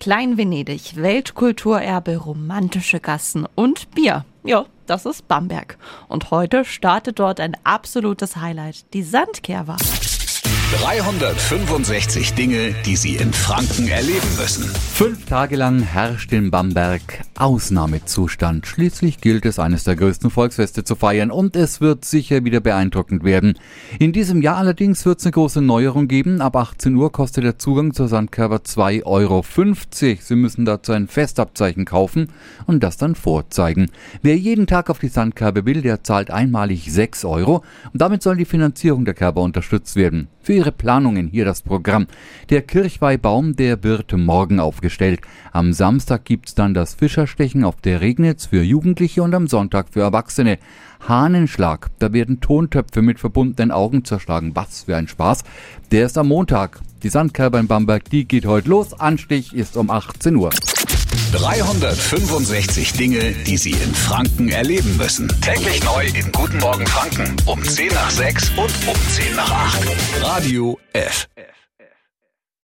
Klein Venedig, Weltkulturerbe, romantische Gassen und Bier. Ja, das ist Bamberg. Und heute startet dort ein absolutes Highlight, die Sandkerwa. 365 Dinge, die Sie in Franken erleben müssen. Fünf Tage lang herrscht in Bamberg Ausnahmezustand. Schließlich gilt es, eines der größten Volksfeste zu feiern und es wird sicher wieder beeindruckend werden. In diesem Jahr allerdings wird es eine große Neuerung geben. Ab 18 Uhr kostet der Zugang zur Sandkörper 2,50 Euro. Sie müssen dazu ein Festabzeichen kaufen und das dann vorzeigen. Wer jeden Tag auf die Sandkörbe will, der zahlt einmalig 6 Euro und damit soll die Finanzierung der Körper unterstützt werden. Für Ihre Planungen hier das Programm. Der Kirchweihbaum, der wird morgen aufgestellt. Am Samstag gibt's dann das Fischerstechen auf der Regnitz für Jugendliche und am Sonntag für Erwachsene. Hahnenschlag, da werden Tontöpfe mit verbundenen Augen zerschlagen. Was für ein Spaß. Der ist am Montag. Die Sandkerbe in Bamberg, die geht heute los. Anstich ist um 18 Uhr. 365 Dinge, die Sie in Franken erleben müssen. Täglich neu in Guten Morgen Franken um 10 nach 6 und um 10 nach 8. Radio F.